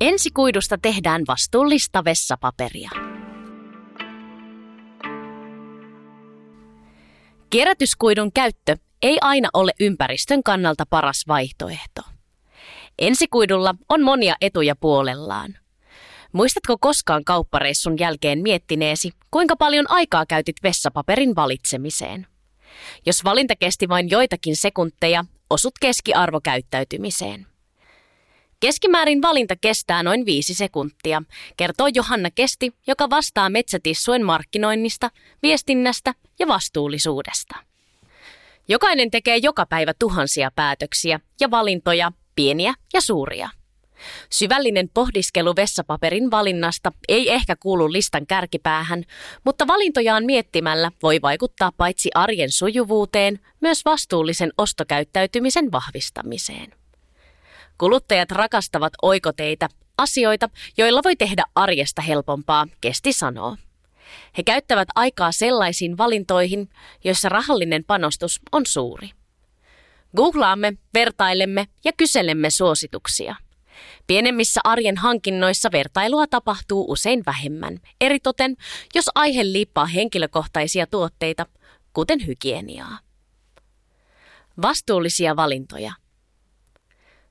Ensikuidusta tehdään vastuullista vessapaperia. Kierrätyskuidun käyttö ei aina ole ympäristön kannalta paras vaihtoehto. Ensikuidulla on monia etuja puolellaan. Muistatko koskaan kauppareissun jälkeen miettineesi, kuinka paljon aikaa käytit vessapaperin valitsemiseen? Jos valinta kesti vain joitakin sekunteja, osut keskiarvokäyttäytymiseen. Keskimäärin valinta kestää noin viisi sekuntia, kertoo Johanna Kesti, joka vastaa metsätissuen markkinoinnista, viestinnästä ja vastuullisuudesta. Jokainen tekee joka päivä tuhansia päätöksiä ja valintoja, pieniä ja suuria. Syvällinen pohdiskelu vessapaperin valinnasta ei ehkä kuulu listan kärkipäähän, mutta valintojaan miettimällä voi vaikuttaa paitsi arjen sujuvuuteen, myös vastuullisen ostokäyttäytymisen vahvistamiseen. Kuluttajat rakastavat oikoteita, asioita, joilla voi tehdä arjesta helpompaa, Kesti sanoo. He käyttävät aikaa sellaisiin valintoihin, joissa rahallinen panostus on suuri. Googlaamme, vertailemme ja kyselemme suosituksia. Pienemmissä arjen hankinnoissa vertailua tapahtuu usein vähemmän, eritoten jos aihe liippaa henkilökohtaisia tuotteita, kuten hygieniaa. Vastuullisia valintoja –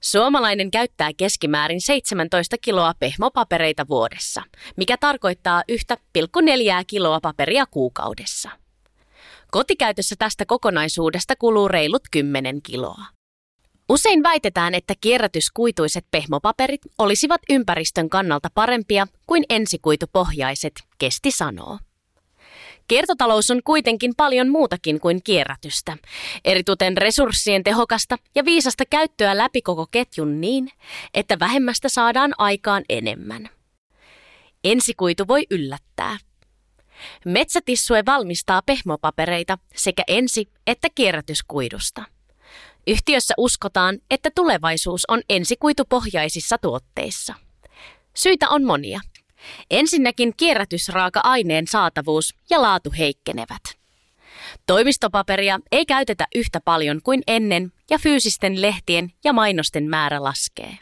Suomalainen käyttää keskimäärin 17 kiloa pehmopapereita vuodessa, mikä tarkoittaa 1,4 kiloa paperia kuukaudessa. Kotikäytössä tästä kokonaisuudesta kuluu reilut 10 kiloa. Usein väitetään, että kierrätyskuituiset pehmopaperit olisivat ympäristön kannalta parempia kuin ensikuitupohjaiset, Kesti sanoo. Kiertotalous on kuitenkin paljon muutakin kuin kierrätystä, erituten resurssien tehokasta ja viisasta käyttöä läpi koko ketjun niin, että vähemmästä saadaan aikaan enemmän. Ensikuitu voi yllättää. Metsätissue valmistaa pehmopapereita sekä ensi- että kierrätyskuidusta. Yhtiössä uskotaan, että tulevaisuus on ensikuitupohjaisissa tuotteissa. Syitä on monia – Ensinnäkin kierrätysraaka-aineen saatavuus ja laatu heikkenevät. Toimistopaperia ei käytetä yhtä paljon kuin ennen ja fyysisten lehtien ja mainosten määrä laskee.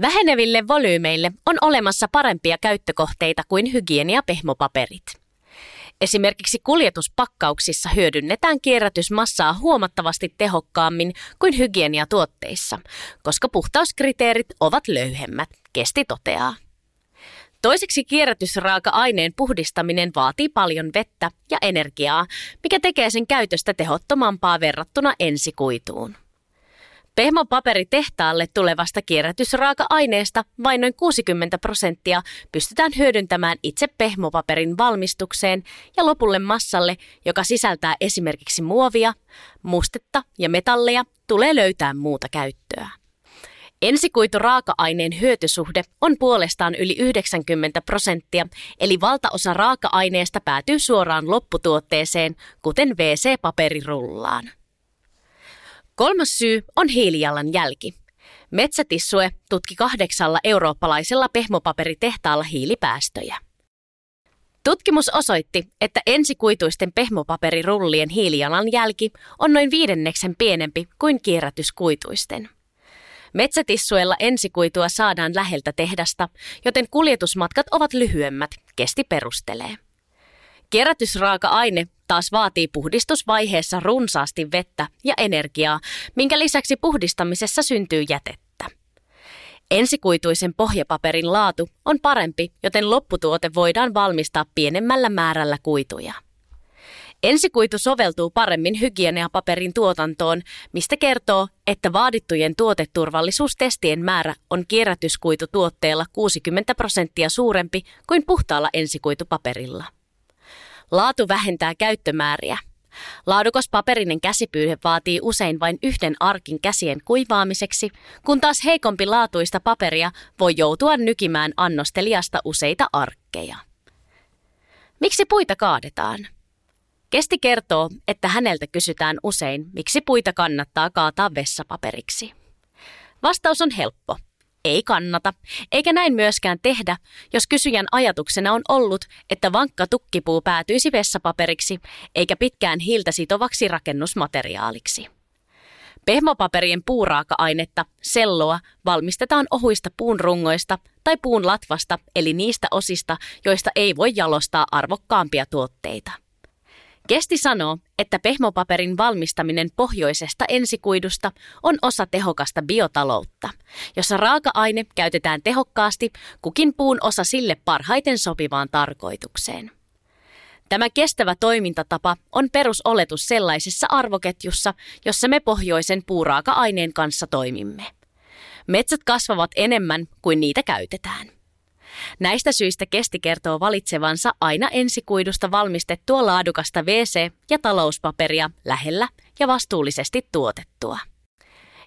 Väheneville volyymeille on olemassa parempia käyttökohteita kuin hygieniapehmopaperit. Esimerkiksi kuljetuspakkauksissa hyödynnetään kierrätysmassaa huomattavasti tehokkaammin kuin hygieniatuotteissa, koska puhtauskriteerit ovat löyhemmät, Kesti toteaa. Toiseksi kierrätysraaka-aineen puhdistaminen vaatii paljon vettä ja energiaa, mikä tekee sen käytöstä tehottomampaa verrattuna ensikuituun. Pehmopaperitehtaalle tulevasta kierrätysraaka-aineesta vain noin 60 prosenttia pystytään hyödyntämään itse pehmopaperin valmistukseen ja lopulle massalle, joka sisältää esimerkiksi muovia, mustetta ja metalleja, tulee löytää muuta käyttöä. Ensikuitu raaka-aineen hyötysuhde on puolestaan yli 90 prosenttia, eli valtaosa raaka-aineesta päätyy suoraan lopputuotteeseen, kuten WC-paperirullaan. Kolmas syy on hiilijalanjälki. Metsätissue tutki kahdeksalla eurooppalaisella pehmopaperitehtaalla hiilipäästöjä. Tutkimus osoitti, että ensikuituisten pehmopaperirullien hiilijalanjälki on noin viidenneksen pienempi kuin kierrätyskuituisten. Metsätissuella ensikuitua saadaan läheltä tehdasta, joten kuljetusmatkat ovat lyhyemmät, kesti perustelee. Kierrätysraaka-aine taas vaatii puhdistusvaiheessa runsaasti vettä ja energiaa, minkä lisäksi puhdistamisessa syntyy jätettä. Ensikuituisen pohjapaperin laatu on parempi, joten lopputuote voidaan valmistaa pienemmällä määrällä kuituja. Ensikuitu soveltuu paremmin hygieniapaperin tuotantoon, mistä kertoo, että vaadittujen tuoteturvallisuustestien määrä on kierrätyskuitutuotteella 60 prosenttia suurempi kuin puhtaalla ensikuitupaperilla. Laatu vähentää käyttömääriä. Laadukas paperinen käsipyyhe vaatii usein vain yhden arkin käsien kuivaamiseksi, kun taas heikompi laatuista paperia voi joutua nykimään annostelijasta useita arkkeja. Miksi puita kaadetaan? Kesti kertoo, että häneltä kysytään usein, miksi puita kannattaa kaataa vessapaperiksi. Vastaus on helppo. Ei kannata, eikä näin myöskään tehdä, jos kysyjän ajatuksena on ollut, että vankka tukkipuu päätyisi vessapaperiksi, eikä pitkään hiiltä sitovaksi rakennusmateriaaliksi. Pehmopaperien puuraaka-ainetta, selloa, valmistetaan ohuista puun rungoista tai puun latvasta, eli niistä osista, joista ei voi jalostaa arvokkaampia tuotteita. Kesti sanoo, että pehmopaperin valmistaminen pohjoisesta ensikuidusta on osa tehokasta biotaloutta, jossa raaka-aine käytetään tehokkaasti kukin puun osa sille parhaiten sopivaan tarkoitukseen. Tämä kestävä toimintatapa on perusoletus sellaisessa arvoketjussa, jossa me pohjoisen puuraaka-aineen kanssa toimimme. Metsät kasvavat enemmän kuin niitä käytetään. Näistä syistä Kesti kertoo valitsevansa aina ensikuidusta valmistettua laadukasta WC- ja talouspaperia lähellä ja vastuullisesti tuotettua.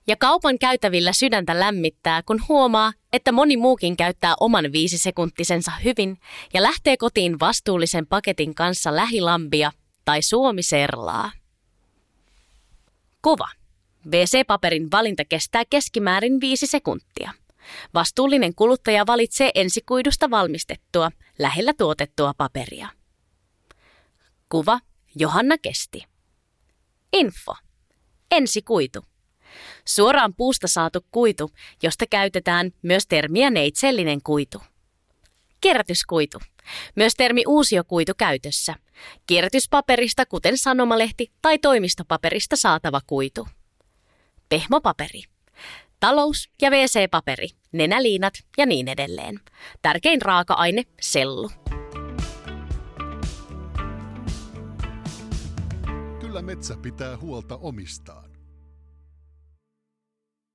Ja kaupan käytävillä sydäntä lämmittää, kun huomaa, että moni muukin käyttää oman viisisekuntisensa hyvin ja lähtee kotiin vastuullisen paketin kanssa lähilambia tai suomiserlaa. Kuva. WC-paperin valinta kestää keskimäärin viisi sekuntia. Vastuullinen kuluttaja valitsee ensikuidusta valmistettua, lähellä tuotettua paperia. Kuva Johanna Kesti. Info. Ensikuitu. Suoraan puusta saatu kuitu, josta käytetään myös termiä neitsellinen kuitu. Kierrätyskuitu. Myös termi uusiokuitu käytössä. Kierrätyspaperista, kuten sanomalehti tai toimistopaperista saatava kuitu. Pehmopaperi. Talous- ja WC-paperi, nenäliinat ja niin edelleen. Tärkein raaka-aine, sellu. Kyllä metsä pitää huolta omistaan.